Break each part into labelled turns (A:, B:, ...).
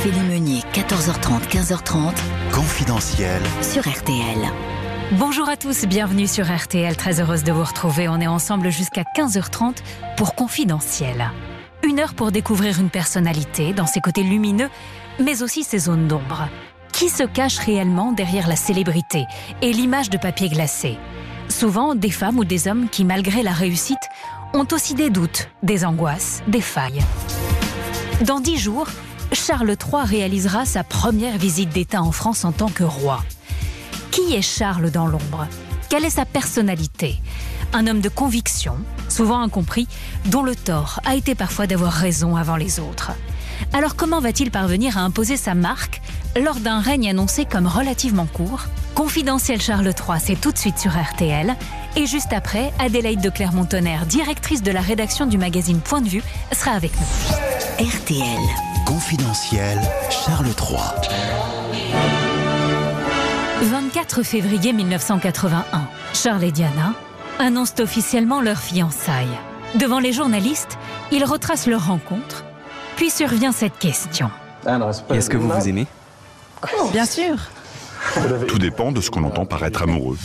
A: Ophélie Meunier, 14h30, 15h30.
B: Confidentiel.
A: Sur RTL.
C: Bonjour à tous, bienvenue sur RTL. Très heureuse de vous retrouver. On est ensemble jusqu'à 15h30 pour Confidentiel. Une heure pour découvrir une personnalité dans ses côtés lumineux, mais aussi ses zones d'ombre. Qui se cache réellement derrière la célébrité et l'image de papier glacé? Souvent des femmes ou des hommes qui, malgré la réussite, ont aussi des doutes, des angoisses, des failles. Dans dix jours, Charles III réalisera sa première visite d'État en France en tant que roi. Qui est Charles dans l'ombre? Quelle est sa personnalité? Un homme de conviction, souvent incompris, dont le tort a été parfois d'avoir raison avant les autres. Alors comment va-t-il parvenir à imposer sa marque lors d'un règne annoncé comme relativement court? Confidentiel Charles III, c'est tout de suite sur RTL. Et juste après, Adélaïde de Clermont-Tonnerre, directrice de la rédaction du magazine Point de vue, sera avec nous.
A: RTL.
B: Confidentiel. Charles III.
C: 24 février 1981, Charles et Diana annoncent officiellement leur fiançailles. Devant les journalistes, ils retracent leur rencontre. Puis survient cette question.
D: Est-ce que vous vous aimez?
E: Bien sûr.
F: Tout dépend de ce qu'on entend par être amoureux.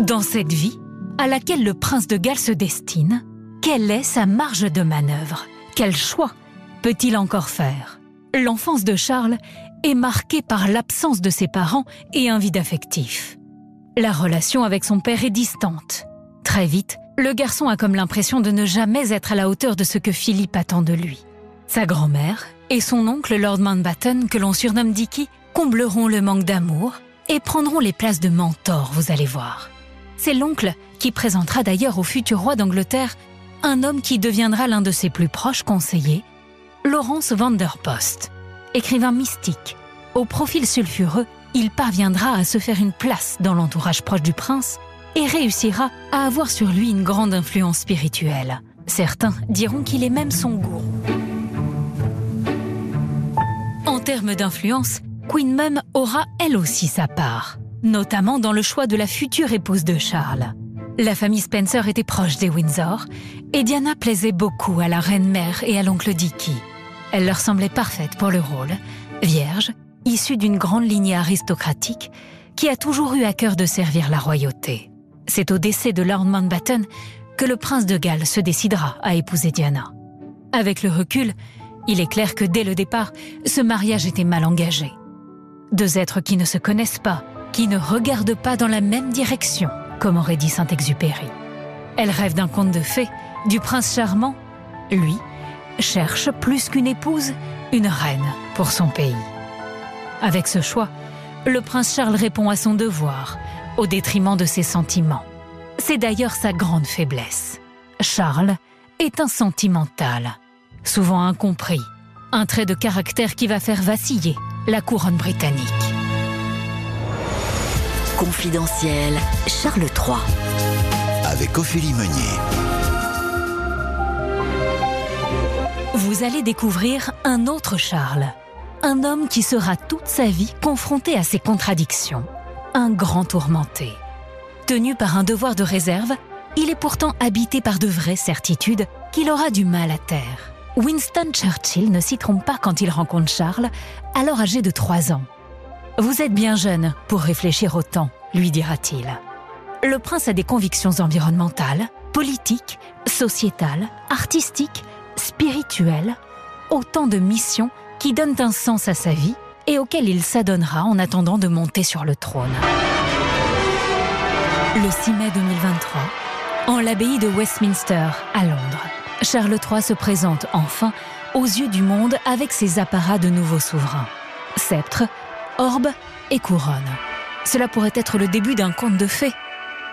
C: Dans cette vie, à laquelle le prince de Galles se destine, quelle est sa marge de manœuvre? Quel choix peut-il encore faire? L'enfance de Charles est marquée par l'absence de ses parents et un vide affectif. La relation avec son père est distante. Très vite, le garçon a comme l'impression de ne jamais être à la hauteur de ce que Philippe attend de lui. Sa grand-mère et son oncle Lord Mountbatten, que l'on surnomme Dicky, combleront le manque d'amour et prendront les places de mentor, vous allez voir. C'est l'oncle qui présentera d'ailleurs au futur roi d'Angleterre un homme qui deviendra l'un de ses plus proches conseillers, Laurence Vanderpost. Écrivain mystique, au profil sulfureux, il parviendra à se faire une place dans l'entourage proche du prince et réussira à avoir sur lui une grande influence spirituelle. Certains diront qu'il est même son gourou. En termes d'influence, Queen Mum aura elle aussi sa part, notamment dans le choix de la future épouse de Charles. La famille Spencer était proche des Windsor et Diana plaisait beaucoup à la reine-mère et à l'oncle Dicky. Elle leur semblait parfaite pour le rôle, vierge, issue d'une grande lignée aristocratique qui a toujours eu à cœur de servir la royauté. C'est au décès de Lord Mountbatten que le prince de Galles se décidera à épouser Diana. Avec le recul, il est clair que dès le départ, ce mariage était mal engagé. Deux êtres qui ne se connaissent pas, qui ne regardent pas dans la même direction, comme aurait dit Saint-Exupéry. Elle rêve d'un conte de fées, du prince charmant. Lui cherche plus qu'une épouse, une reine pour son pays. Avec ce choix, le prince Charles répond à son devoir, au détriment de ses sentiments. C'est d'ailleurs sa grande faiblesse. Charles est un sentimental, souvent incompris, un trait de caractère qui va faire vaciller la couronne britannique.
A: Confidentiel. Charles III.
B: Avec Ophélie Meunier.
C: Vous allez découvrir un autre Charles. Un homme qui sera toute sa vie confronté à ses contradictions. Un grand tourmenté. Tenu par un devoir de réserve, il est pourtant habité par de vraies certitudes qu'il aura du mal à taire. Winston Churchill ne s'y trompe pas quand il rencontre Charles, alors âgé de 3 ans. Vous êtes bien jeune pour réfléchir autant, lui dira-t-il. Le prince a des convictions environnementales, politiques, sociétales, artistiques, spirituelles, autant de missions qui donnent un sens à sa vie et auxquelles il s'adonnera en attendant de monter sur le trône. Le 6 mai 2023, en l'abbaye de Westminster, à Londres, Charles III se présente enfin aux yeux du monde avec ses apparats de nouveau souverain. Sceptre, orbe et couronne. Cela pourrait être le début d'un conte de fées.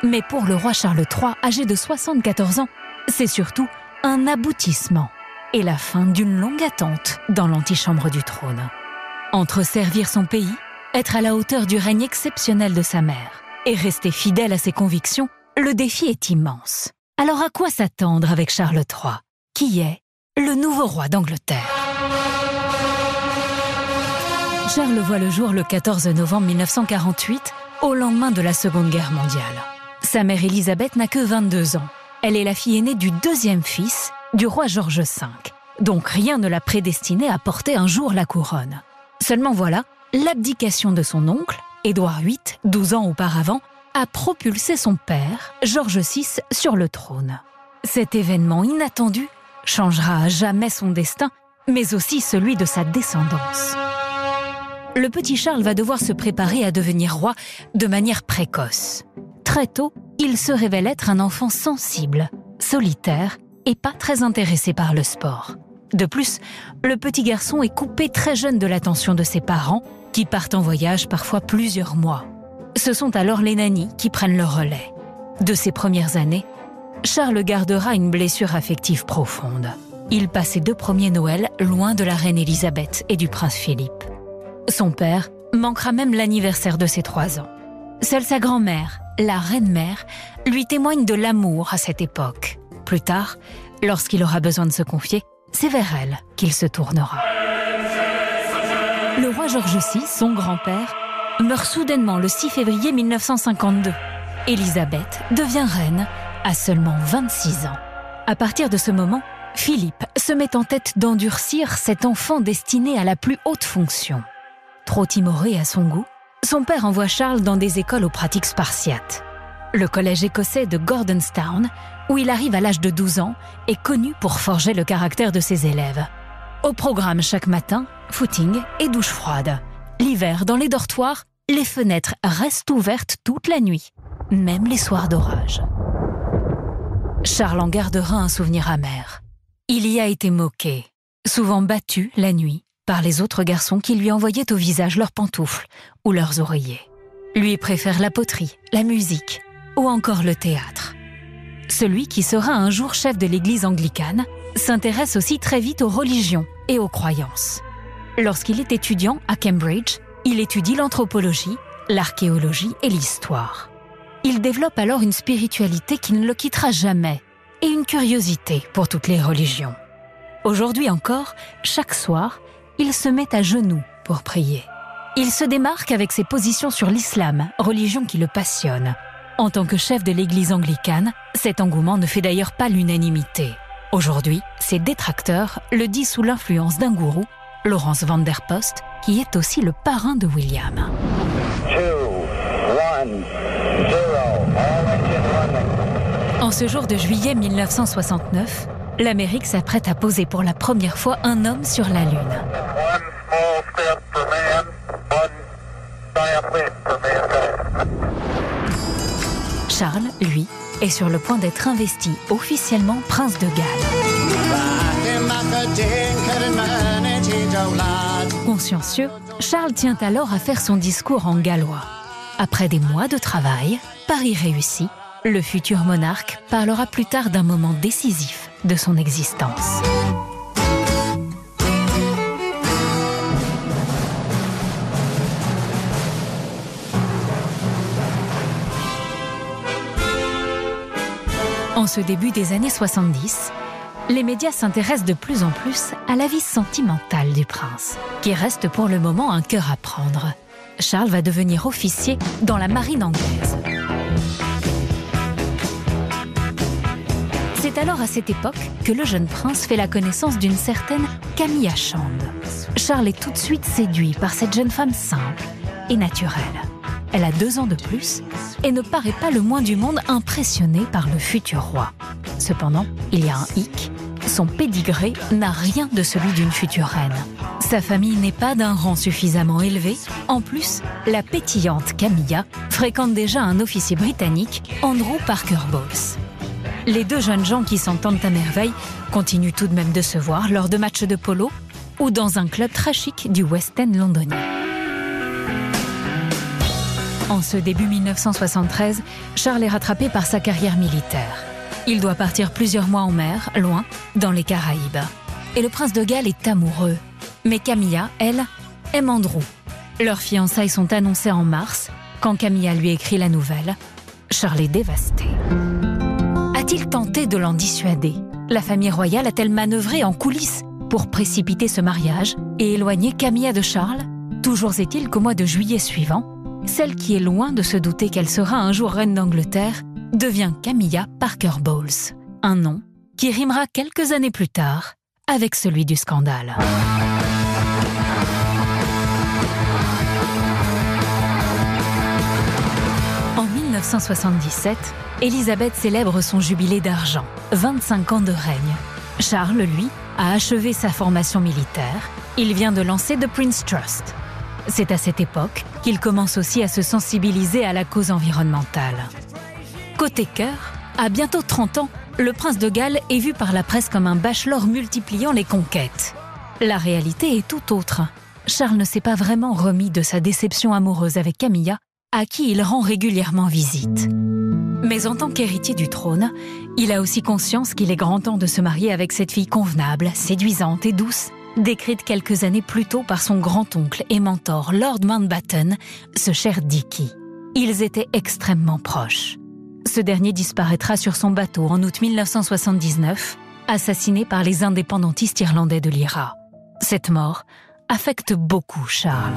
C: Mais pour le roi Charles III, âgé de 74 ans, c'est surtout un aboutissement et la fin d'une longue attente dans l'antichambre du trône. Entre servir son pays, être à la hauteur du règne exceptionnel de sa mère et rester fidèle à ses convictions, le défi est immense. Alors à quoi s'attendre avec Charles III, qui est le nouveau roi d'Angleterre? Charles voit le jour le 14 novembre 1948, au lendemain de la Seconde Guerre mondiale. Sa mère Élisabeth n'a que 22 ans. Elle est la fille aînée du deuxième fils du roi George V. donc rien ne l'a prédestinée à porter un jour la couronne. Seulement voilà, l'abdication de son oncle, Édouard VIII, 12 ans auparavant, a propulsé son père, George VI, sur le trône. Cet événement inattendu changera à jamais son destin, mais aussi celui de sa descendance. Le petit Charles va devoir se préparer à devenir roi de manière précoce. Très tôt, il se révèle être un enfant sensible, solitaire et pas très intéressé par le sport. De plus, le petit garçon est coupé très jeune de l'attention de ses parents, qui partent en voyage parfois plusieurs mois. Ce sont alors les nannies qui prennent le relais. De ses premières années, Charles gardera une blessure affective profonde. Il passe ses deux premiers Noëls loin de la reine Élisabeth et du prince Philippe. Son père manquera même l'anniversaire de ses trois ans. Seule sa grand-mère, la reine-mère, lui témoigne de l'amour à cette époque. Plus tard, lorsqu'il aura besoin de se confier, c'est vers elle qu'il se tournera. Le roi George VI, son grand-père, meurt soudainement le 6 février 1952. Élisabeth devient reine à seulement 26 ans. À partir de ce moment, Philippe se met en tête d'endurcir cet enfant destiné à la plus haute fonction. Trop timoré à son goût, son père envoie Charles dans des écoles aux pratiques spartiates. Le collège écossais de Gordonstown, où il arrive à l'âge de 12 ans, est connu pour forger le caractère de ses élèves. Au programme chaque matin, footing et douche froide. L'hiver, dans les dortoirs, les fenêtres restent ouvertes toute la nuit, même les soirs d'orage. Charles en gardera un souvenir amer. Il y a été moqué, souvent battu la nuit, par les autres garçons qui lui envoyaient au visage leurs pantoufles ou leurs oreillers. Lui préfère la poterie, la musique ou encore le théâtre. Celui qui sera un jour chef de l'église anglicane s'intéresse aussi très vite aux religions et aux croyances. Lorsqu'il est étudiant à Cambridge, il étudie l'anthropologie, l'archéologie et l'histoire. Il développe alors une spiritualité qui ne le quittera jamais et une curiosité pour toutes les religions. Aujourd'hui encore, chaque soir, il se met à genoux pour prier. Il se démarque avec ses positions sur l'islam, religion qui le passionne. En tant que chef de l'église anglicane, cet engouement ne fait d'ailleurs pas l'unanimité. Aujourd'hui, ses détracteurs le disent sous l'influence d'un gourou, Laurence van der Post, qui est aussi le parrain de William. En ce jour de juillet 1969, l'Amérique s'apprête à poser pour la première fois un homme sur la Lune. Charles, lui, est sur le point d'être investi officiellement prince de Galles. Consciencieux, Charles tient alors à faire son discours en gallois. Après des mois de travail, Paris réussi, le futur monarque parlera plus tard d'un moment décisif de son existence. En ce début des années 70, les médias s'intéressent de plus en plus à la vie sentimentale du prince, qui reste pour le moment un cœur à prendre. Charles va devenir officier dans la marine anglaise. C'est alors à cette époque que le jeune prince fait la connaissance d'une certaine Camilla Chand. Charles est tout de suite séduit par cette jeune femme simple et naturelle. Elle a deux ans de plus et ne paraît pas le moins du monde impressionné par le futur roi. Cependant, il y a un hic. Son pédigré n'a rien de celui d'une future reine. Sa famille n'est pas d'un rang suffisamment élevé. En plus, la pétillante Camilla fréquente déjà un officier britannique, Andrew Parker Bowles. Les deux jeunes gens qui s'entendent à merveille continuent tout de même de se voir lors de matchs de polo ou dans un club très chic du West End londonien. En ce début 1973, Charles est rattrapé par sa carrière militaire. Il doit partir plusieurs mois en mer, loin, dans les Caraïbes. Et le prince de Galles est amoureux. Mais Camilla, elle, aime Andrew. Leurs fiançailles sont annoncées en mars. Quand Camilla lui écrit la nouvelle, Charles est dévasté. A-t-il tenté de l'en dissuader? La famille royale a-t-elle manœuvré en coulisses pour précipiter ce mariage et éloigner Camilla de Charles? Toujours est-il qu'au mois de juillet suivant, celle qui est loin de se douter qu'elle sera un jour reine d'Angleterre devient Camilla Parker Bowles, un nom qui rimera quelques années plus tard avec celui du scandale. 1977, Élisabeth célèbre son jubilé d'argent, 25 ans de règne. Charles, lui, a achevé sa formation militaire. Il vient de lancer The Prince Trust. C'est à cette époque qu'il commence aussi à se sensibiliser à la cause environnementale. Côté cœur, à bientôt 30 ans, le prince de Galles est vu par la presse comme un bachelor multipliant les conquêtes. La réalité est tout autre. Charles ne s'est pas vraiment remis de sa déception amoureuse avec Camilla, à qui il rend régulièrement visite. Mais en tant qu'héritier du trône, il a aussi conscience qu'il est grand temps de se marier avec cette fille convenable, séduisante et douce, décrite quelques années plus tôt par son grand-oncle et mentor Lord Mountbatten, ce cher Dicky. Ils étaient extrêmement proches. Ce dernier disparaîtra sur son bateau en août 1979, assassiné par les indépendantistes irlandais de l'IRA. Cette mort affecte beaucoup Charles.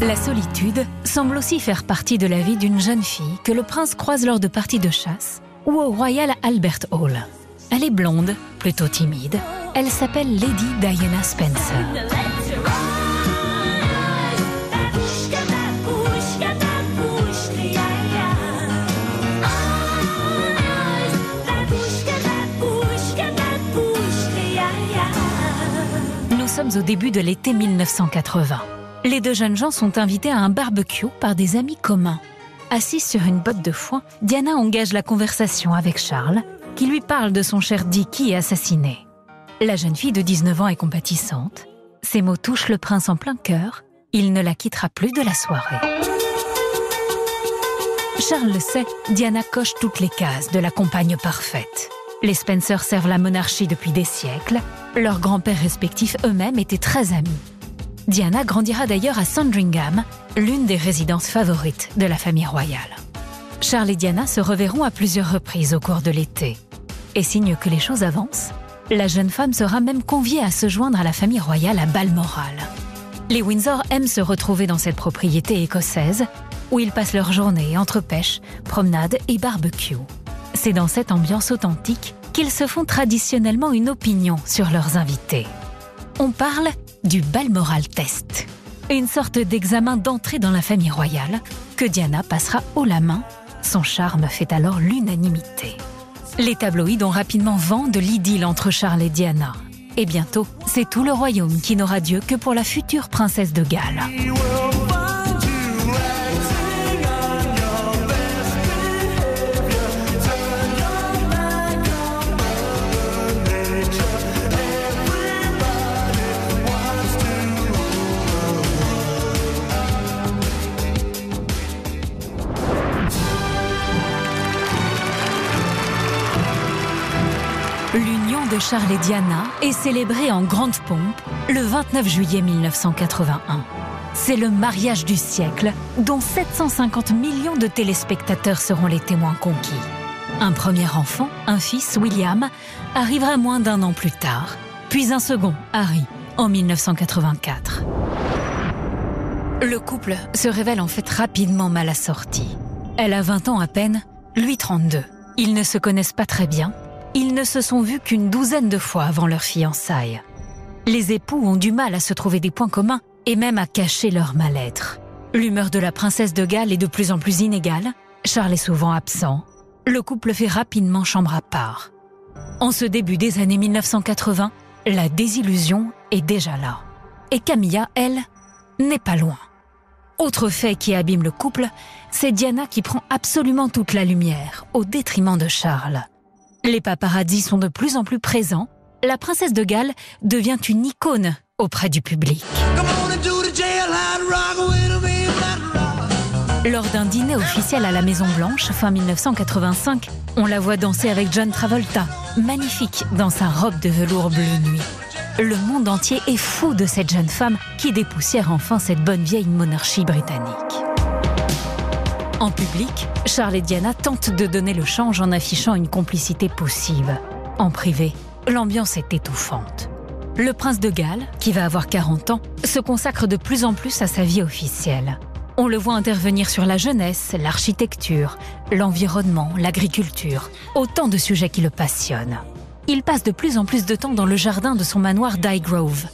C: La solitude semble aussi faire partie de la vie d'une jeune fille que le prince croise lors de parties de chasse ou au Royal Albert Hall. Elle est blonde, plutôt timide. Elle s'appelle Lady Diana Spencer. Nous sommes au début de l'été 1980. Les deux jeunes gens sont invités à un barbecue par des amis communs. Assise sur une botte de foin, Diana engage la conversation avec Charles, qui lui parle de son cher Dicky assassiné. La jeune fille de 19 ans est compatissante. Ces mots touchent le prince en plein cœur. Il ne la quittera plus de la soirée. Charles le sait, Diana coche toutes les cases de la compagne parfaite. Les Spencer servent la monarchie depuis des siècles. Leurs grands-pères respectifs eux-mêmes étaient très amis. Diana grandira d'ailleurs à Sandringham, l'une des résidences favorites de la famille royale. Charles et Diana se reverront à plusieurs reprises au cours de l'été. Et signe que les choses avancent, la jeune femme sera même conviée à se joindre à la famille royale à Balmoral. Les Windsor aiment se retrouver dans cette propriété écossaise où ils passent leur journée entre pêche, promenade et barbecue. C'est dans cette ambiance authentique qu'ils se font traditionnellement une opinion sur leurs invités. On parle du Balmoral Test, une sorte d'examen d'entrée dans la famille royale que Diana passera haut la main. Son charme fait alors l'unanimité. Les tabloïds ont rapidement vent de l'idylle entre Charles et Diana. Et bientôt, c'est tout le royaume qui n'aura Dieu que pour la future princesse de Galles. L'union de Charles et Diana est célébrée en grande pompe le 29 juillet 1981. C'est le mariage du siècle dont 750 millions de téléspectateurs seront les témoins conquis. Un premier enfant, un fils, William, arrivera moins d'un an plus tard, puis un second, Harry, en 1984. Le couple se révèle en fait rapidement mal assorti. Elle a 20 ans à peine, lui 32. Ils ne se connaissent pas très bien, ils ne se sont vus qu'une douzaine de fois avant leur fiançailles. Les époux ont du mal à se trouver des points communs et même à cacher leur mal-être. L'humeur de la princesse de Galles est de plus en plus inégale, Charles est souvent absent, le couple fait rapidement chambre à part. En ce début des années 1980, la désillusion est déjà là. Et Camilla, elle, n'est pas loin. Autre fait qui abîme le couple, c'est Diana qui prend absolument toute la lumière, au détriment de Charles. Les paparazzis sont de plus en plus présents. La princesse de Galles devient une icône auprès du public. Lors d'un dîner officiel à la Maison Blanche, fin 1985, on la voit danser avec John Travolta, magnifique dans sa robe de velours bleu nuit. Le monde entier est fou de cette jeune femme qui dépoussière enfin cette bonne vieille monarchie britannique. En public, Charles et Diana tentent de donner le change en affichant une complicité poussive. En privé, l'ambiance est étouffante. Le prince de Galles, qui va avoir 40 ans, se consacre de plus en plus à sa vie officielle. On le voit intervenir sur la jeunesse, l'architecture, l'environnement, l'agriculture, autant de sujets qui le passionnent. il passe de plus en plus de temps dans le jardin de son manoir d'Highgrove.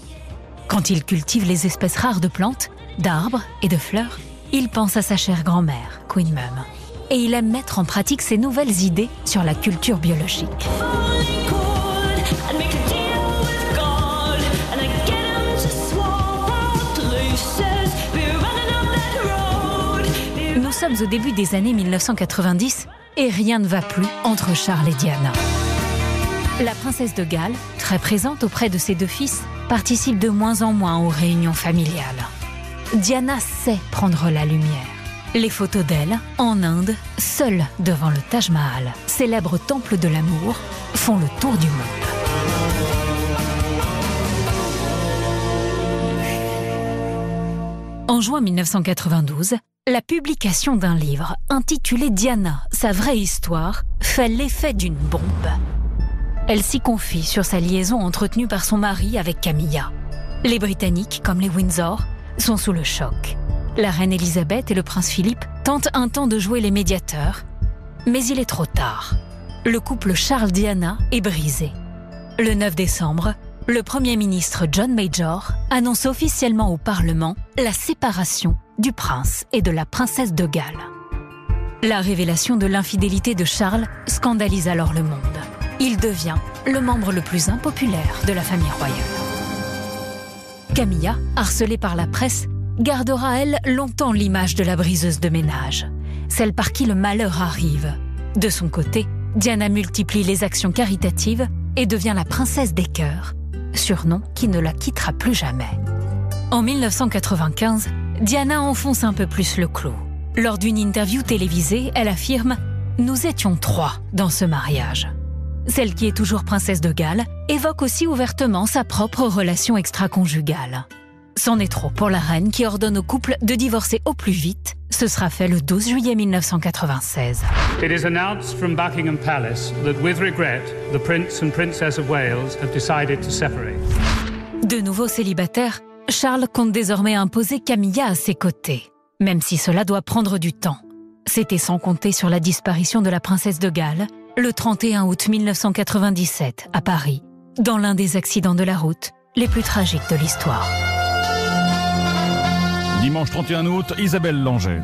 C: Quand il cultive les espèces rares de plantes, d'arbres et de fleurs, il pense à sa chère grand-mère, Queen Mum. Et il aime mettre en pratique ses nouvelles idées sur la culture biologique. Nous sommes au début des années 1990 et rien ne va plus entre Charles et Diana. La princesse de Galles, très présente auprès de ses deux fils, participe de moins en moins aux réunions familiales. Diana sait prendre la lumière. Les photos d'elle, en Inde, seule devant le Taj Mahal, célèbre temple de l'amour, font le tour du monde. En juin 1992, la publication d'un livre intitulé Diana, sa vraie histoire, fait l'effet d'une bombe. Elle s'y confie sur sa liaison entretenue par son mari avec Camilla. Les Britanniques, comme les Windsor, sont sous le choc. La reine Elisabeth et le prince Philippe tentent un temps de jouer les médiateurs, mais il est trop tard. Le couple Charles-Diana est brisé. Le 9 décembre, le Premier ministre John Major annonce officiellement au Parlement la séparation du prince et de la princesse de Galles. La révélation de l'infidélité de Charles scandalise alors le monde. Il devient le membre le plus impopulaire de la famille royale. Camilla, harcelée par la presse, gardera elle longtemps l'image de la briseuse de ménage, celle par qui le malheur arrive. De son côté, Diana multiplie les actions caritatives et devient la princesse des cœurs, surnom qui ne la quittera plus jamais. En 1995, Diana enfonce un peu plus le clou. Lors d'une interview télévisée, elle affirme ⁇ Nous étions trois dans ce mariage ⁇ Celle qui est toujours princesse de Galles évoque aussi ouvertement sa propre relation extra-conjugale. C'en est trop pour la reine qui ordonne au couple de divorcer au plus vite. Ce sera fait le 12 juillet 1996.
G: It is announced from Buckingham Palace that with regret, the Prince and Princess of Wales have decided to separate.
C: De nouveau célibataire, Charles compte désormais imposer Camilla à ses côtés, même si cela doit prendre du temps. C'était sans compter sur la disparition de la princesse de Galles le 31 août 1997 à Paris, dans l'un des accidents de la route les plus tragiques de l'histoire.
H: Dimanche 31 août, Isabelle Langer.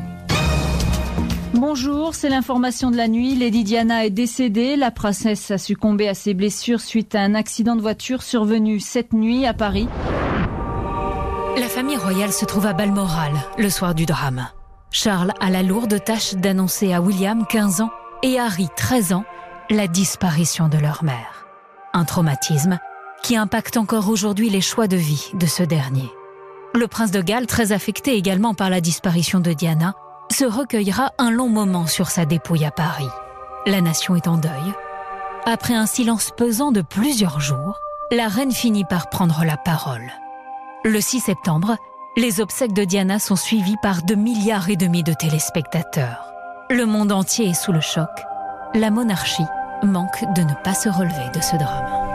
E: Bonjour, c'est l'information de la nuit. Lady Diana est décédée. La princesse a succombé à ses blessures suite à un accident de voiture survenu cette nuit à Paris.
C: La famille royale se trouve à Balmoral le soir du drame. Charles a la lourde tâche d'annoncer à William, 15 ans, et Harry, 13 ans, la disparition de leur mère. Un traumatisme qui impacte encore aujourd'hui les choix de vie de ce dernier. Le prince de Galles, très affecté également par la disparition de Diana, se recueillera un long moment sur sa dépouille à Paris. La nation est en deuil. Après un silence pesant de plusieurs jours, la reine finit par prendre la parole. Le 6 septembre, les obsèques de Diana sont suivies par 2 milliards et demi de téléspectateurs. Le monde entier est sous le choc. La monarchie manque de ne pas se relever de ce drame.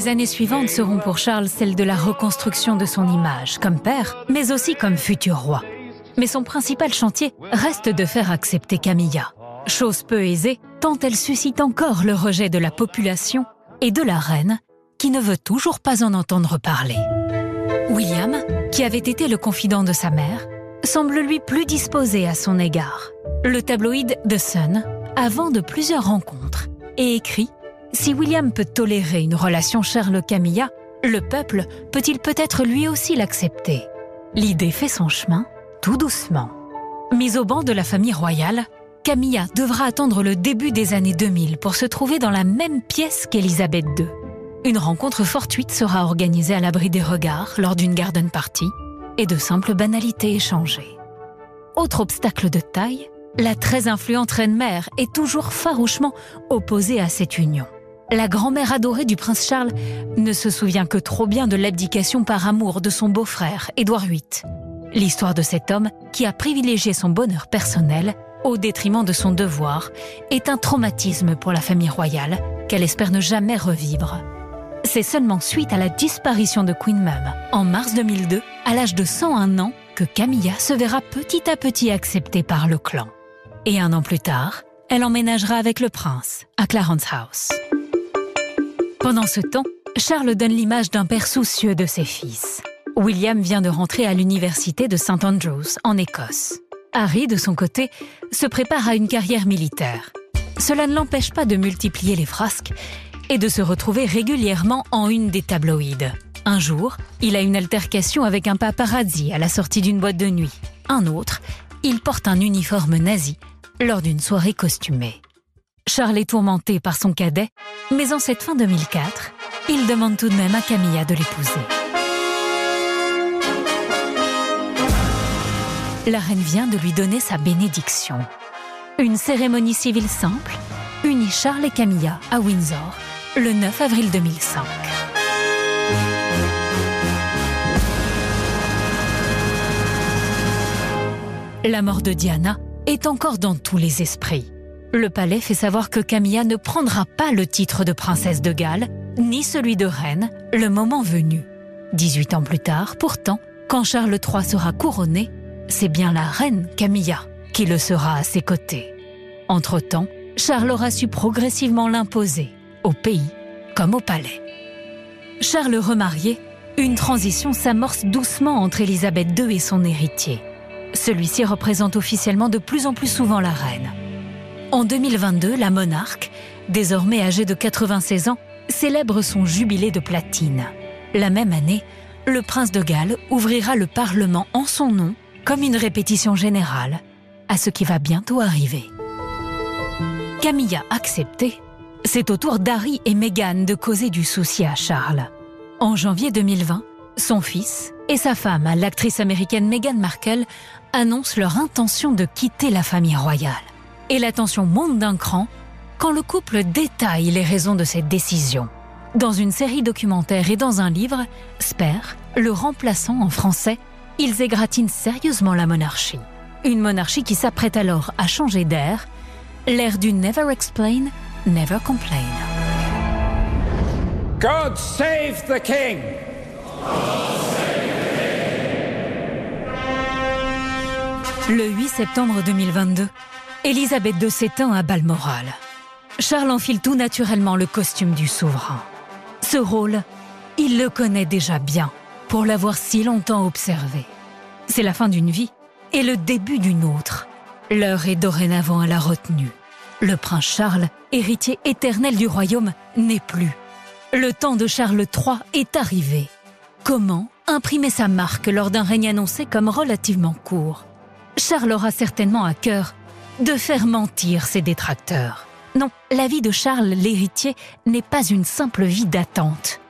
C: Les années suivantes seront pour Charles celles de la reconstruction de son image comme père, mais aussi comme futur roi. Mais son principal chantier reste de faire accepter Camilla. Chose peu aisée, tant elle suscite encore le rejet de la population et de la reine, qui ne veut toujours pas en entendre parler. William, qui avait été le confident de sa mère, semble lui plus disposé à son égard. Le tabloïd The Sun a vent de plusieurs rencontres et écrit Si William peut tolérer une relation Charles-Camilla, le peuple peut-il peut-être lui aussi l'accepter? L'idée fait son chemin, tout doucement. Mise au banc de la famille royale, Camilla devra attendre le début des années 2000 pour se trouver dans la même pièce qu'Élisabeth II. Une rencontre fortuite sera organisée à l'abri des regards lors d'une garden party et de simples banalités échangées. Autre obstacle de taille, la très influente reine-mère est toujours farouchement opposée à cette union. La grand-mère adorée du prince Charles ne se souvient que trop bien de l'abdication par amour de son beau-frère, Édouard VIII. L'histoire de cet homme qui a privilégié son bonheur personnel au détriment de son devoir est un traumatisme pour la famille royale qu'elle espère ne jamais revivre. C'est seulement suite à la disparition de Queen Mum, en mars 2002, à l'âge de 101 ans, que Camilla se verra petit à petit acceptée par le clan. Et un an plus tard, elle emménagera avec le prince à Clarence House. Pendant ce temps, Charles donne l'image d'un père soucieux de ses fils. William vient de rentrer à l'université de St Andrews, en Écosse. Harry, de son côté, se prépare à une carrière militaire. Cela ne l'empêche pas de multiplier les frasques et de se retrouver régulièrement en une des tabloïdes. Un jour, il a une altercation avec un paparazzi à la sortie d'une boîte de nuit. Un autre, il porte un uniforme nazi lors d'une soirée costumée. Charles est tourmenté par son cadet, mais en cette fin 2004, il demande tout de même à Camilla de l'épouser. La reine vient de lui donner sa bénédiction. Une cérémonie civile simple unit Charles et Camilla à Windsor le 9 avril 2005. La mort de Diana est encore dans tous les esprits. Le palais fait savoir que Camilla ne prendra pas le titre de princesse de Galles, ni celui de reine, le moment venu. 18 ans plus tard, pourtant, quand Charles III sera couronné, c'est bien la reine Camilla qui le sera à ses côtés. Entre-temps, Charles aura su progressivement l'imposer, au pays comme au palais. Charles remarié, une transition s'amorce doucement entre Élisabeth II et son héritier. Celui-ci représente officiellement de plus en plus souvent la reine. En 2022, la monarque, désormais âgée de 96 ans, célèbre son jubilé de platine. La même année, le prince de Galles ouvrira le Parlement en son nom comme une répétition générale à ce qui va bientôt arriver. Camilla accepté, c'est au tour d'Harry et Meghan de causer du souci à Charles. En janvier 2020, son fils et sa femme, l'actrice américaine Meghan Markle, annoncent leur intention de quitter la famille royale. Et la tension monte d'un cran quand le couple détaille les raisons de cette décision. Dans une série documentaire et dans un livre, Spare, le remplaçant en français, ils égratignent sérieusement la monarchie. Une monarchie qui s'apprête alors à changer d'air, l'air du Never Explain, Never Complain.
I: God save the King!
C: Le 8 septembre 2022, Elisabeth II s'éteint à Balmoral. Charles enfile tout naturellement le costume du souverain. Ce rôle, il le connaît déjà bien pour l'avoir si longtemps observé. C'est la fin d'une vie et le début d'une autre. L'heure est dorénavant à la retenue. Le prince Charles, héritier éternel du royaume, n'est plus. Le temps de Charles III est arrivé. Comment imprimer sa marque lors d'un règne annoncé comme relativement court? Charles aura certainement à cœur de faire mentir ses détracteurs. Non, la vie de Charles l'héritier n'est pas une simple vie d'attente.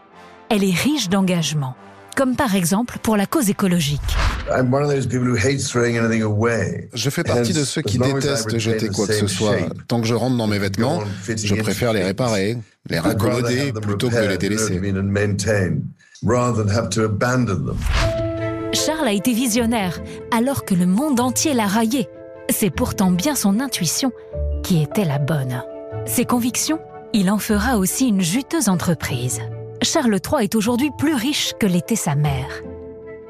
C: Elle est riche d'engagement, comme par exemple pour la cause écologique.
J: Je fais partie de ceux qui détestent jeter quoi que ce soit. Tant que je rentre dans mes vêtements, je préfère les réparer, les raccommoder plutôt que de les délaisser.
C: Charles a été visionnaire alors que le monde entier l'a raillé. C'est pourtant bien son intuition qui était la bonne. Ses convictions, il en fera aussi une juteuse entreprise. Charles III est aujourd'hui plus riche que l'était sa mère.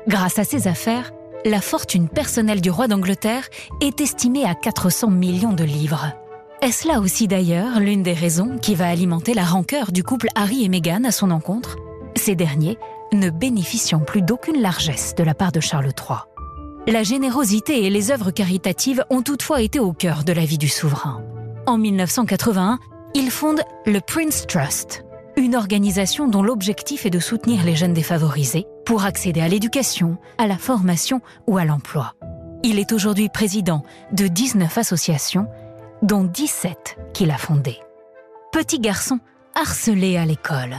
C: Grâce à ses affaires, la fortune personnelle du roi d'Angleterre est estimée à 400 millions de livres. Est-ce là aussi d'ailleurs l'une des raisons qui va alimenter la rancœur du couple Harry et Meghan à son encontre? Ces derniers ne bénéficiant plus d'aucune largesse de la part de Charles III. La générosité et les œuvres caritatives ont toutefois été au cœur de la vie du souverain. En 1981, il fonde le Prince Trust, une organisation dont l'objectif est de soutenir les jeunes défavorisés pour accéder à l'éducation, à la formation ou à l'emploi. Il est aujourd'hui président de 19 associations, dont 17 qu'il a fondées. Petit garçon harcelé à l'école.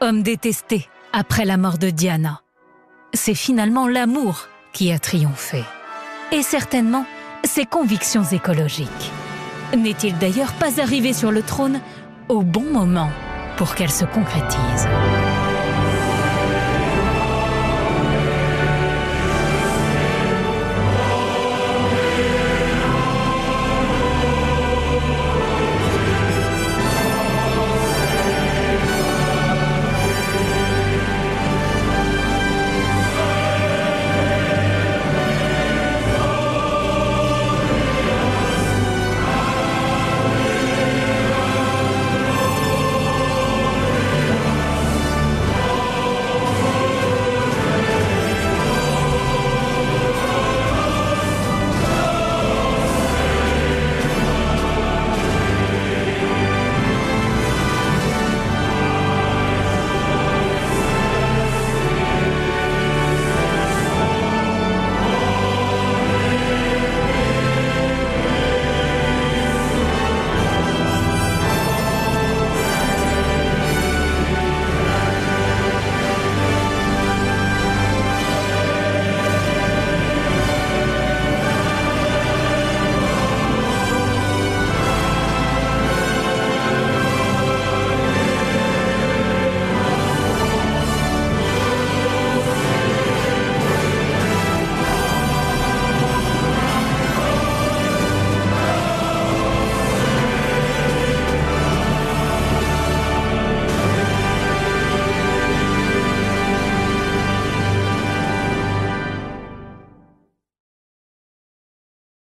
C: Homme détesté après la mort de Diana. C'est finalement l'amour qui a triomphé. Et certainement ses convictions écologiques. N'est-il d'ailleurs pas arrivé sur le trône au bon moment? Pour qu'elle se concrétise